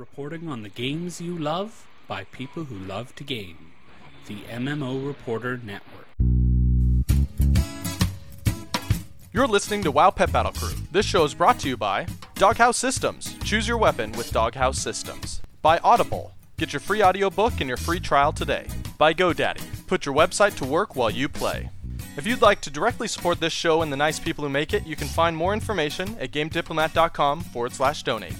Reporting on the games you love by people who love to game. The MMO Reporter Network. You're listening to WoW Pet Battle Crew. This show is brought to you by Doghouse Systems. Choose your weapon with Doghouse Systems. By Audible. Get your free audiobook and your free trial today. By GoDaddy. Put your website to work while you play. If you'd like to directly support this show and the nice people who make it, you can find more information at gamediplomat.com forward slash donate.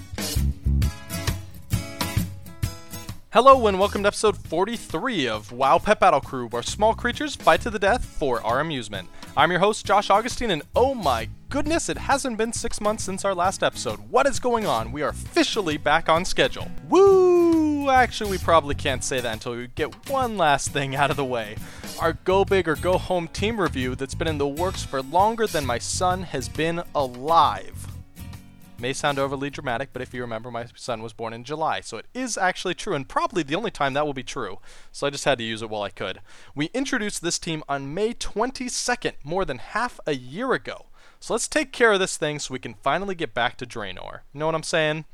Hello and welcome to episode 43 of WoW Pet Battle Crew, where small creatures fight to the death for our amusement. I'm your host, Josh Augustine, and oh my goodness, it hasn't been six months since our last episode. What is going on? We are officially back on schedule. Woo! Actually, we probably can't say that until we get one last thing out of the way. Our Go Big or Go Home team review that's been in the works for longer than my son has been alive. May sound overly dramatic, but if you remember, my son was born in July, so it is actually true, and probably the only time that will be true. So I just had to use it while I could. We introduced this team on May 22nd, more than half a year ago. So let's take care of this thing so we can finally get back to Draenor. You know what I'm saying?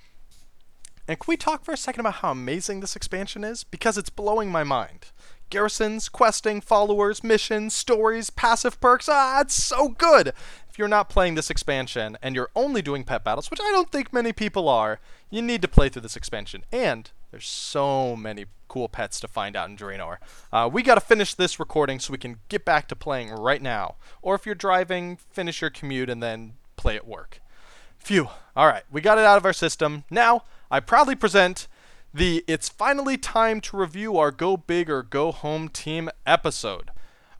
And can we talk for a second about how amazing this expansion is? Because it's blowing my mind. Garrisons, questing, followers, missions, stories, passive perks. Ah, it's so good! If you're not playing this expansion and you're only doing pet battles, which I don't think many people are, you need to play through this expansion. And there's so many cool pets to find out in Draenor. Uh, we gotta finish this recording so we can get back to playing right now. Or if you're driving, finish your commute and then play at work. Phew. Alright, we got it out of our system. Now, I proudly present the It's Finally Time to Review Our Go Big or Go Home Team episode.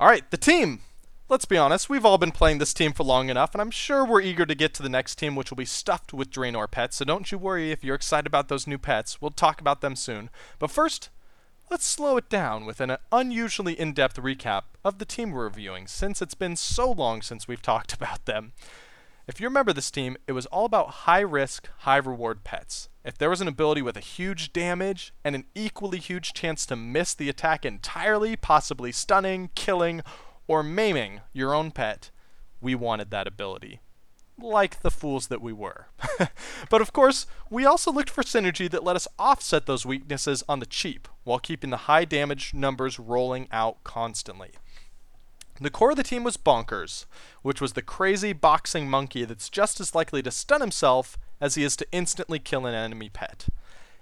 Alright, the team let's be honest, we've all been playing this team for long enough, and I'm sure we're eager to get to the next team, which will be stuffed with Draenor pets, so don't you worry if you're excited about those new pets. We'll talk about them soon. But first, let's slow it down with an unusually in depth recap of the team we're reviewing, since it's been so long since we've talked about them. If you remember this team, it was all about high risk, high reward pets. If there was an ability with a huge damage and an equally huge chance to miss the attack entirely, possibly stunning, killing, or maiming your own pet, we wanted that ability. Like the fools that we were. but of course, we also looked for synergy that let us offset those weaknesses on the cheap, while keeping the high damage numbers rolling out constantly. The core of the team was Bonkers, which was the crazy boxing monkey that's just as likely to stun himself as he is to instantly kill an enemy pet.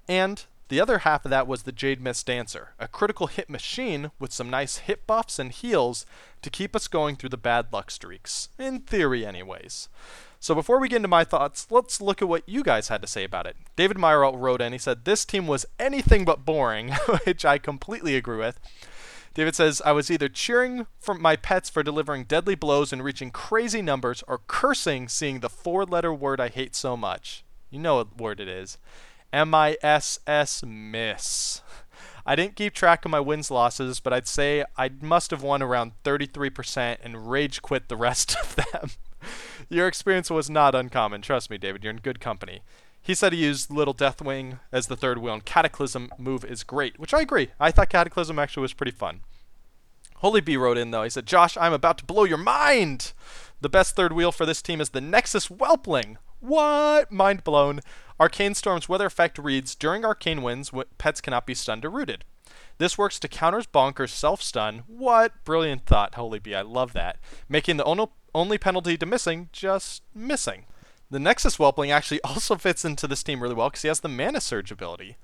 And the other half of that was the Jade Mist Dancer, a critical hit machine with some nice hit buffs and heals to keep us going through the bad luck streaks. In theory, anyways. So before we get into my thoughts, let's look at what you guys had to say about it. David Meyer wrote in, he said, This team was anything but boring, which I completely agree with. David says, I was either cheering for my pets for delivering deadly blows and reaching crazy numbers, or cursing seeing the four letter word I hate so much. You know what word it is. M I S S miss. I didn't keep track of my wins losses, but I'd say I must have won around 33% and rage quit the rest of them. Your experience was not uncommon. Trust me, David, you're in good company. He said he used Little Deathwing as the third wheel, and Cataclysm move is great, which I agree. I thought Cataclysm actually was pretty fun. Holy Bee wrote in, though. He said, Josh, I'm about to blow your mind! The best third wheel for this team is the Nexus Whelpling. What? Mind blown. Arcane Storm's weather effect reads During arcane winds, pets cannot be stunned or rooted. This works to counter Bonker's self stun. What brilliant thought, Holy Bee. I love that. Making the only penalty to missing just missing. The Nexus Whelpling actually also fits into this team really well because he has the Mana Surge ability.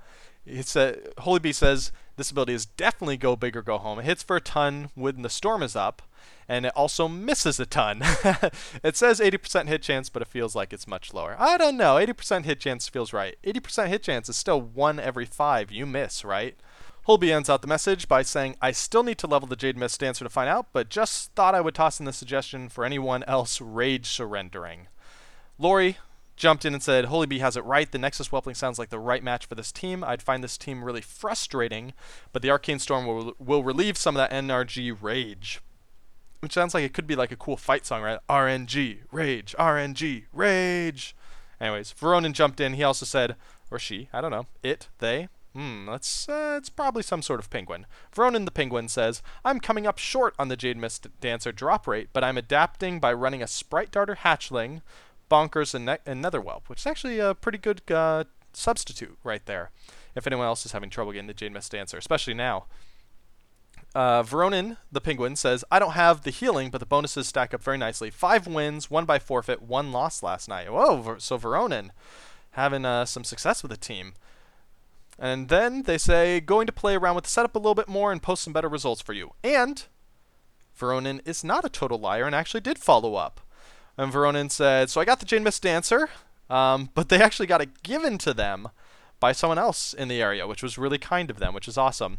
It's a, Holy Bee says this ability is definitely go big or go home. It hits for a ton when the storm is up, and it also misses a ton. it says 80% hit chance, but it feels like it's much lower. I don't know. 80% hit chance feels right. 80% hit chance is still one every five you miss, right? Holy Bee ends out the message by saying, I still need to level the Jade Mist Dancer to find out, but just thought I would toss in the suggestion for anyone else rage surrendering. Lori jumped in and said, Holy Bee has it right. The Nexus Whelpling sounds like the right match for this team. I'd find this team really frustrating, but the Arcane Storm will, will relieve some of that NRG rage which sounds like it could be like a cool fight song, right? RNG, rage, RNG, rage. Anyways, Veronin jumped in. He also said, or she, I don't know, it, they. Hmm, that's uh, it's probably some sort of penguin. Veronin the penguin says, I'm coming up short on the Jade Mist Dancer drop rate, but I'm adapting by running a Sprite Darter Hatchling, Bonkers, and, ne- and Netherwhelp, which is actually a pretty good uh, substitute right there. If anyone else is having trouble getting the Jade Mist Dancer, especially now. Uh, Veronin, the penguin, says, I don't have the healing, but the bonuses stack up very nicely. Five wins, one by forfeit, one loss last night. Whoa, so Veronin having uh, some success with the team. And then they say, going to play around with the setup a little bit more and post some better results for you. And Veronin is not a total liar and actually did follow up. And Veronin said, So I got the Jade Mist Dancer, um, but they actually got it given to them by someone else in the area, which was really kind of them, which is awesome.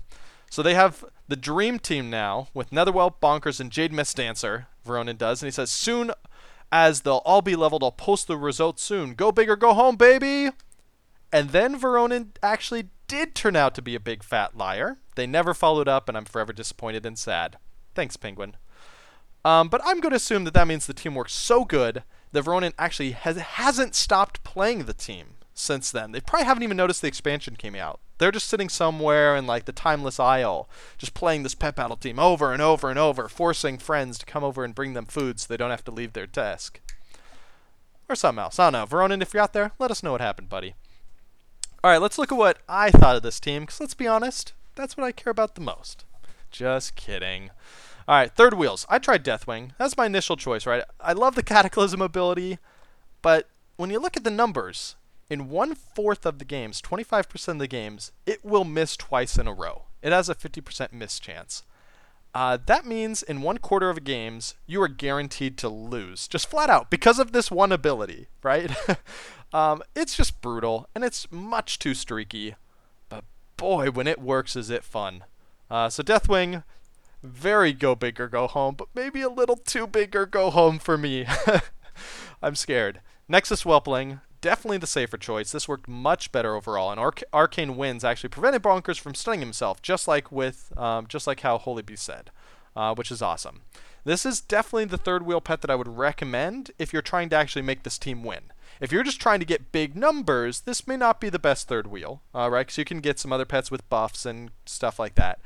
So they have the dream team now with Netherwhelp, Bonkers, and Jade Mist Dancer. Veronin does, and he says, "Soon as they'll all be leveled, I'll post the results soon. Go big or go home, baby." And then Veronin actually did turn out to be a big fat liar. They never followed up, and I'm forever disappointed and sad. Thanks, Penguin. Um, but I'm going to assume that that means the team works so good that Veronin actually has, hasn't stopped playing the team since then. They probably haven't even noticed the expansion came out. They're just sitting somewhere in like the timeless isle, just playing this pet battle team over and over and over, forcing friends to come over and bring them food so they don't have to leave their desk. Or something else. I don't know. Veronin, if you're out there, let us know what happened, buddy. Alright, let's look at what I thought of this team, because let's be honest, that's what I care about the most. Just kidding. Alright, third wheels. I tried Deathwing. That's my initial choice, right? I love the Cataclysm ability, but when you look at the numbers, in one fourth of the games, 25% of the games, it will miss twice in a row. It has a 50% miss chance. Uh, that means in one quarter of games, you are guaranteed to lose, just flat out, because of this one ability, right? um, it's just brutal, and it's much too streaky. But boy, when it works, is it fun. Uh, so Deathwing, very go big or go home, but maybe a little too big or go home for me. I'm scared. Nexus Whelpling, definitely the safer choice. This worked much better overall, and Arc- Arcane Winds actually prevented Bonkers from stunning himself, just like with, um, just like how Holy Beast said, uh, which is awesome. This is definitely the third wheel pet that I would recommend if you're trying to actually make this team win. If you're just trying to get big numbers, this may not be the best third wheel, uh, right? Because you can get some other pets with buffs and stuff like that.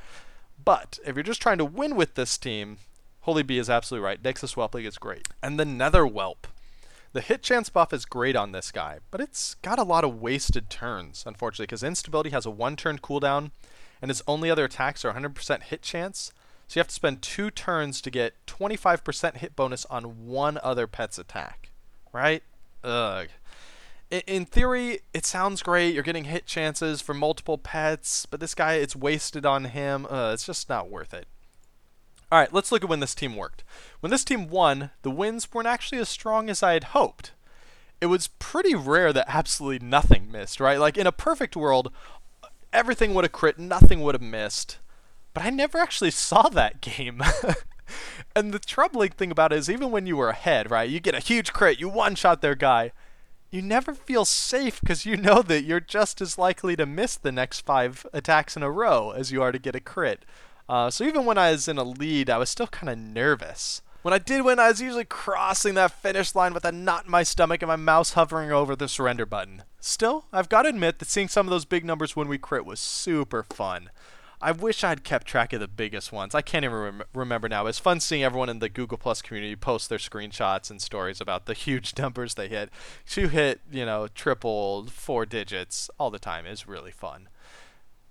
But if you're just trying to win with this team, Holy Bee is absolutely right. Nexus Whelpling is great. And the Nether Whelp. The hit chance buff is great on this guy, but it's got a lot of wasted turns, unfortunately, because instability has a one turn cooldown, and its only other attacks are 100% hit chance. So you have to spend two turns to get 25% hit bonus on one other pet's attack. Right? Ugh. In theory, it sounds great. You're getting hit chances for multiple pets, but this guy, it's wasted on him. Uh, it's just not worth it. All right, let's look at when this team worked. When this team won, the wins weren't actually as strong as I had hoped. It was pretty rare that absolutely nothing missed, right? Like in a perfect world, everything would have crit, nothing would have missed. But I never actually saw that game. and the troubling thing about it is even when you were ahead, right? You get a huge crit, you one shot their guy. You never feel safe because you know that you're just as likely to miss the next five attacks in a row as you are to get a crit. Uh, so even when I was in a lead, I was still kind of nervous. When I did win, I was usually crossing that finish line with a knot in my stomach and my mouse hovering over the surrender button. Still, I've got to admit that seeing some of those big numbers when we crit was super fun. I wish I'd kept track of the biggest ones. I can't even rem- remember now. It's fun seeing everyone in the Google Plus community post their screenshots and stories about the huge numbers they hit. To hit, you know, triple, four digits all the time is really fun.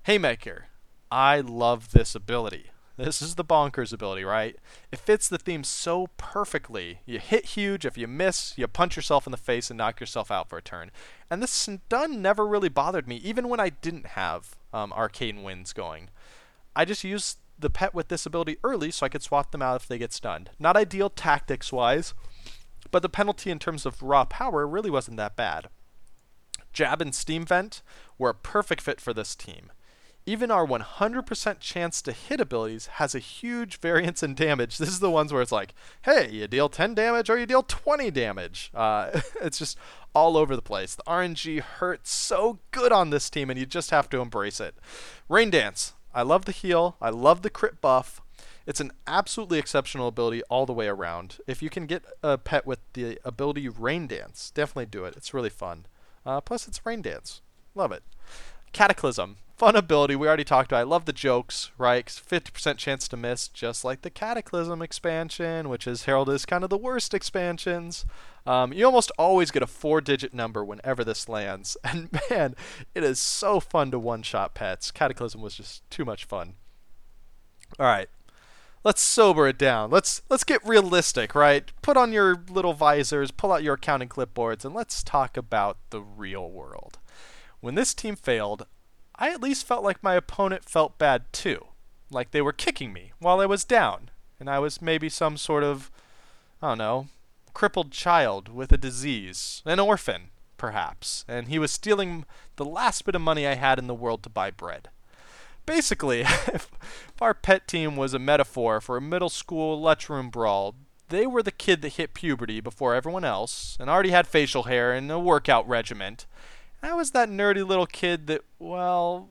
Haymaker, I love this ability. This is the bonkers ability, right? It fits the theme so perfectly. You hit huge, if you miss, you punch yourself in the face and knock yourself out for a turn. And this stun never really bothered me, even when I didn't have um, arcane winds going. I just used the pet with this ability early so I could swap them out if they get stunned. Not ideal tactics wise, but the penalty in terms of raw power really wasn't that bad. Jab and Steam Vent were a perfect fit for this team even our 100% chance to hit abilities has a huge variance in damage. This is the ones where it's like, hey, you deal 10 damage or you deal 20 damage. Uh, it's just all over the place. The RNG hurts so good on this team, and you just have to embrace it. Rain Dance. I love the heal. I love the crit buff. It's an absolutely exceptional ability all the way around. If you can get a pet with the ability Rain Dance, definitely do it. It's really fun. Uh, plus, it's Rain Dance. Love it. Cataclysm. Fun ability. We already talked about. I love the jokes, right? 50% chance to miss, just like the Cataclysm expansion, which is heralded as kind of the worst expansions. Um, you almost always get a four-digit number whenever this lands, and man, it is so fun to one-shot pets. Cataclysm was just too much fun. All right, let's sober it down. Let's let's get realistic, right? Put on your little visors, pull out your accounting clipboards, and let's talk about the real world. When this team failed, I at least felt like my opponent felt bad too. Like they were kicking me while I was down, and I was maybe some sort of, I don't know, crippled child with a disease, an orphan, perhaps, and he was stealing the last bit of money I had in the world to buy bread. Basically, if our pet team was a metaphor for a middle school lunchroom brawl, they were the kid that hit puberty before everyone else and already had facial hair and a workout regiment I was that nerdy little kid that, well,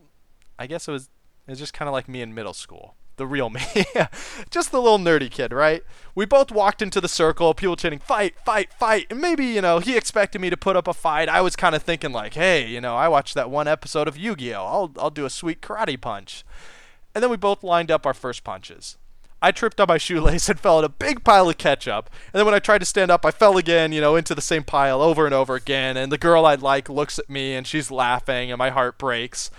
I guess it was, it was just kind of like me in middle school. The real me. just the little nerdy kid, right? We both walked into the circle, people chanting, fight, fight, fight. And maybe, you know, he expected me to put up a fight. I was kind of thinking, like, hey, you know, I watched that one episode of Yu Gi Oh! I'll, I'll do a sweet karate punch. And then we both lined up our first punches. I tripped on my shoelace and fell in a big pile of ketchup. And then when I tried to stand up, I fell again, you know, into the same pile over and over again. And the girl I like looks at me and she's laughing and my heart breaks.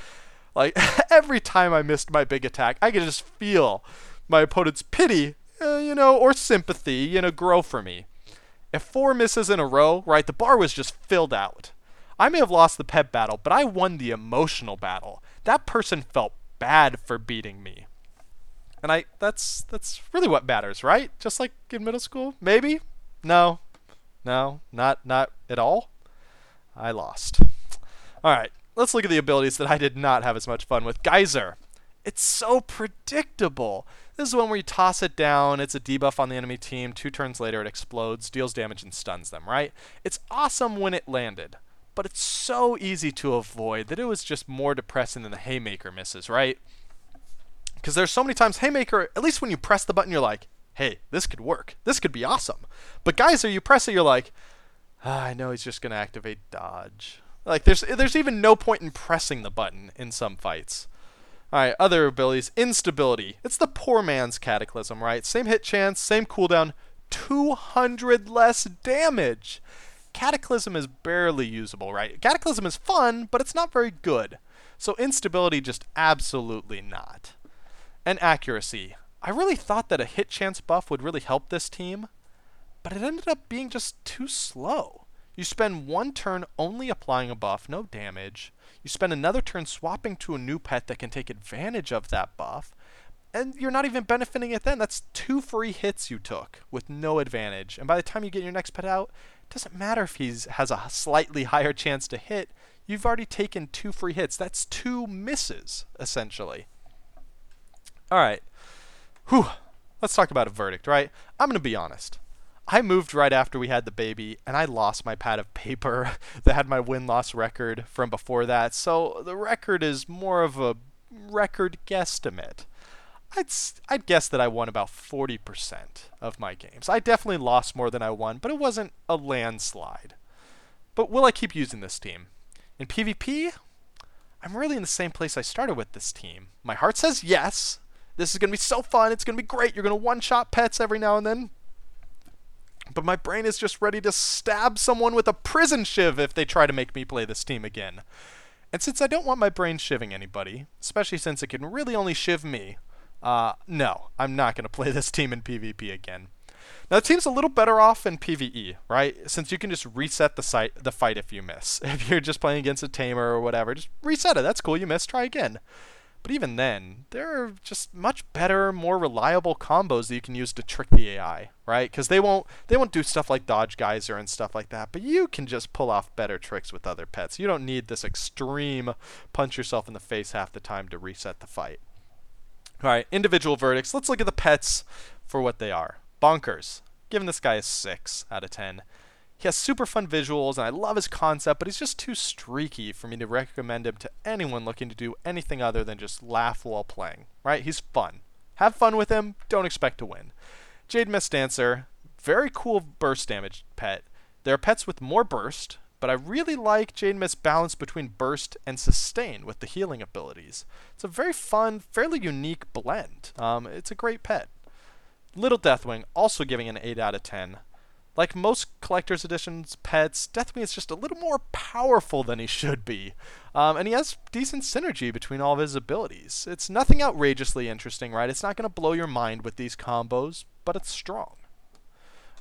Like every time I missed my big attack, I could just feel my opponent's pity, uh, you know, or sympathy, you know, grow for me. If four misses in a row, right, the bar was just filled out. I may have lost the pet battle, but I won the emotional battle. That person felt bad for beating me. And I that's that's really what matters, right? Just like in middle school? Maybe? No. No, not not at all. I lost. All right, let's look at the abilities that I did not have as much fun with. Geyser. It's so predictable. This is one where you toss it down, it's a debuff on the enemy team, two turns later it explodes, deals damage, and stuns them, right? It's awesome when it landed, but it's so easy to avoid that it was just more depressing than the Haymaker misses, right? Because there's so many times Haymaker, at least when you press the button, you're like, hey, this could work. This could be awesome. But Geyser, you press it, you're like, ah, I know he's just going to activate dodge. Like, there's, there's even no point in pressing the button in some fights. Alright, other abilities. Instability. It's the poor man's Cataclysm, right? Same hit chance, same cooldown, 200 less damage. Cataclysm is barely usable, right? Cataclysm is fun, but it's not very good. So instability just absolutely not and accuracy. I really thought that a hit chance buff would really help this team, but it ended up being just too slow. You spend one turn only applying a buff, no damage. You spend another turn swapping to a new pet that can take advantage of that buff, and you're not even benefiting it then. That's two free hits you took with no advantage. And by the time you get your next pet out, it doesn't matter if he has a slightly higher chance to hit. You've already taken two free hits. That's two misses, essentially. All right. Whew. Let's talk about a verdict, right? I'm going to be honest. I moved right after we had the baby, and I lost my pad of paper that had my win loss record from before that. So the record is more of a record guesstimate. I'd, I'd guess that I won about 40% of my games. I definitely lost more than I won, but it wasn't a landslide. But will I keep using this team? In PvP, I'm really in the same place I started with this team. My heart says yes, this is going to be so fun. It's going to be great. You're going to one shot pets every now and then. But my brain is just ready to stab someone with a prison shiv if they try to make me play this team again. And since I don't want my brain shivving anybody, especially since it can really only shiv me, uh, no, I'm not going to play this team in PvP again. Now the team's a little better off in PvE, right? Since you can just reset the site, the fight if you miss. If you're just playing against a tamer or whatever, just reset it. That's cool. You missed. Try again. But even then, there are just much better, more reliable combos that you can use to trick the AI, right? Because they won't they won't do stuff like dodge geyser and stuff like that. But you can just pull off better tricks with other pets. You don't need this extreme punch yourself in the face half the time to reset the fight. All right, individual verdicts. Let's look at the pets for what they are. Bonkers. Giving this guy a six out of ten. He has super fun visuals, and I love his concept, but he's just too streaky for me to recommend him to anyone looking to do anything other than just laugh while playing. Right? He's fun. Have fun with him, don't expect to win. Jade Mist Dancer, very cool burst damage pet. There are pets with more burst, but I really like Jade Mist's balance between burst and sustain with the healing abilities. It's a very fun, fairly unique blend. Um, it's a great pet. Little Deathwing, also giving an 8 out of 10. Like most collector's editions pets, Deathwing is just a little more powerful than he should be. Um, and he has decent synergy between all of his abilities. It's nothing outrageously interesting, right? It's not going to blow your mind with these combos, but it's strong.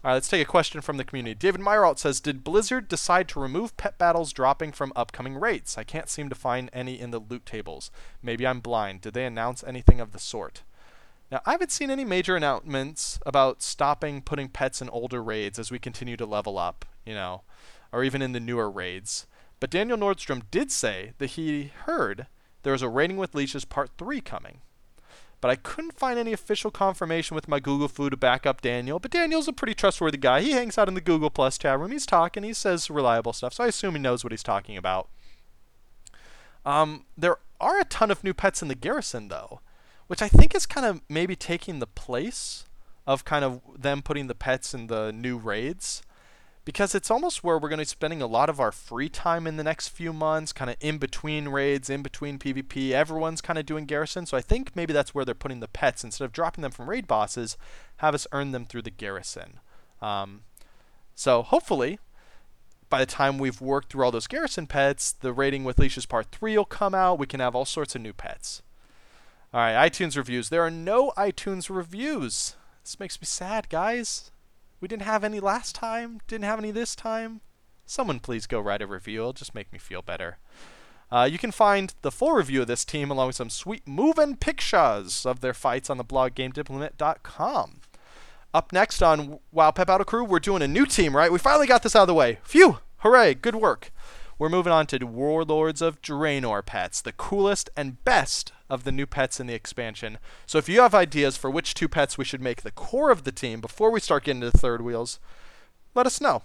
All right, let's take a question from the community. David Meyeralt says, Did Blizzard decide to remove pet battles dropping from upcoming raids? I can't seem to find any in the loot tables. Maybe I'm blind. Did they announce anything of the sort? Now, I haven't seen any major announcements about stopping putting pets in older raids as we continue to level up, you know, or even in the newer raids. But Daniel Nordstrom did say that he heard there was a Raiding with Leashes Part 3 coming. But I couldn't find any official confirmation with my Google Fu to back up Daniel. But Daniel's a pretty trustworthy guy. He hangs out in the Google Plus chat room. He's talking. He says reliable stuff. So I assume he knows what he's talking about. Um, there are a ton of new pets in the garrison, though which I think is kind of maybe taking the place of kind of them putting the pets in the new raids. Because it's almost where we're going to be spending a lot of our free time in the next few months, kind of in between raids, in between PvP. Everyone's kind of doing garrison, so I think maybe that's where they're putting the pets. Instead of dropping them from raid bosses, have us earn them through the garrison. Um, so hopefully, by the time we've worked through all those garrison pets, the raiding with leashes part 3 will come out. We can have all sorts of new pets. All right, iTunes reviews. There are no iTunes reviews. This makes me sad, guys. We didn't have any last time, didn't have any this time. Someone please go write a review. It'll just make me feel better. Uh, you can find the full review of this team along with some sweet moving pictures of their fights on the blog GameDiplomat.com. Up next on WoW Pet Battle Crew, we're doing a new team, right? We finally got this out of the way. Phew! Hooray! Good work. We're moving on to Warlords of Draenor pets, the coolest and best of the new pets in the expansion. So if you have ideas for which two pets we should make the core of the team before we start getting to the third wheels, let us know.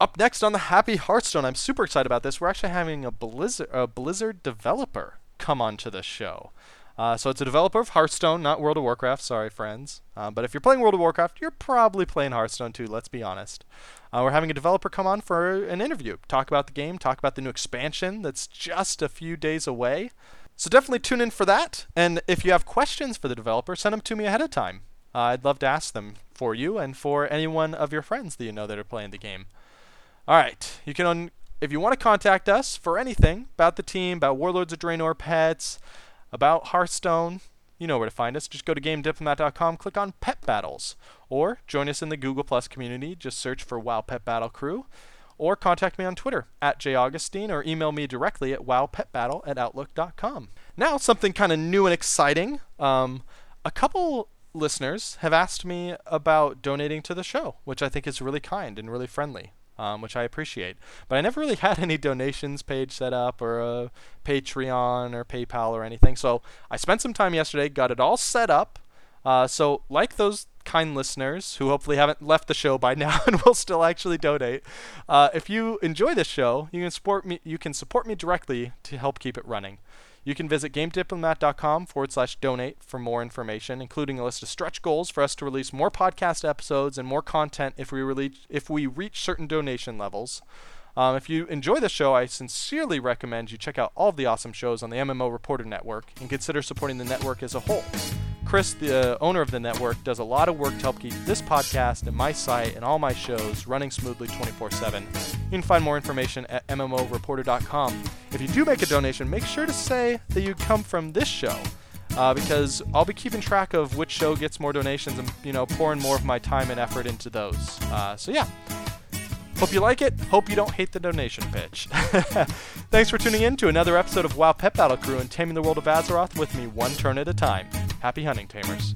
Up next on the Happy Hearthstone, I'm super excited about this. We're actually having a Blizzard, a Blizzard developer come onto the show. Uh, so it's a developer of Hearthstone, not World of Warcraft. Sorry, friends. Uh, but if you're playing World of Warcraft, you're probably playing Hearthstone too. Let's be honest. Uh, we're having a developer come on for an interview, talk about the game, talk about the new expansion that's just a few days away. So definitely tune in for that. And if you have questions for the developer, send them to me ahead of time. Uh, I'd love to ask them for you and for anyone of your friends that you know that are playing the game. All right, you can. Un- if you want to contact us for anything about the team, about Warlords of Draenor pets, about Hearthstone, you know where to find us. Just go to GameDiplomat.com, click on Pet Battles, or join us in the Google Plus community. Just search for WoW Pet Battle Crew, or contact me on Twitter at jaugustine, or email me directly at wowpetbattle at outlook.com. Now, something kind of new and exciting. Um, a couple listeners have asked me about donating to the show, which I think is really kind and really friendly um, which I appreciate. But I never really had any donations page set up or a Patreon or PayPal or anything. So I spent some time yesterday, got it all set up. Uh, so, like those kind listeners who hopefully haven't left the show by now and will still actually donate, uh, if you enjoy this show, you can support me. You can support me directly to help keep it running. You can visit GameDiplomat.com forward slash donate for more information, including a list of stretch goals for us to release more podcast episodes and more content if we, release, if we reach certain donation levels. Um, if you enjoy the show, I sincerely recommend you check out all of the awesome shows on the MMO Reporter Network and consider supporting the network as a whole. Chris, the uh, owner of the network, does a lot of work to help keep this podcast and my site and all my shows running smoothly 24 7. You can find more information at MMOreporter.com. If you do make a donation, make sure to say that you come from this show. Uh, because I'll be keeping track of which show gets more donations and you know pouring more of my time and effort into those. Uh, so yeah, Hope you like it. Hope you don't hate the donation pitch. Thanks for tuning in to another episode of WoW Pet Battle Crew and Taming the World of Azeroth with me one turn at a time. Happy hunting, Tamers.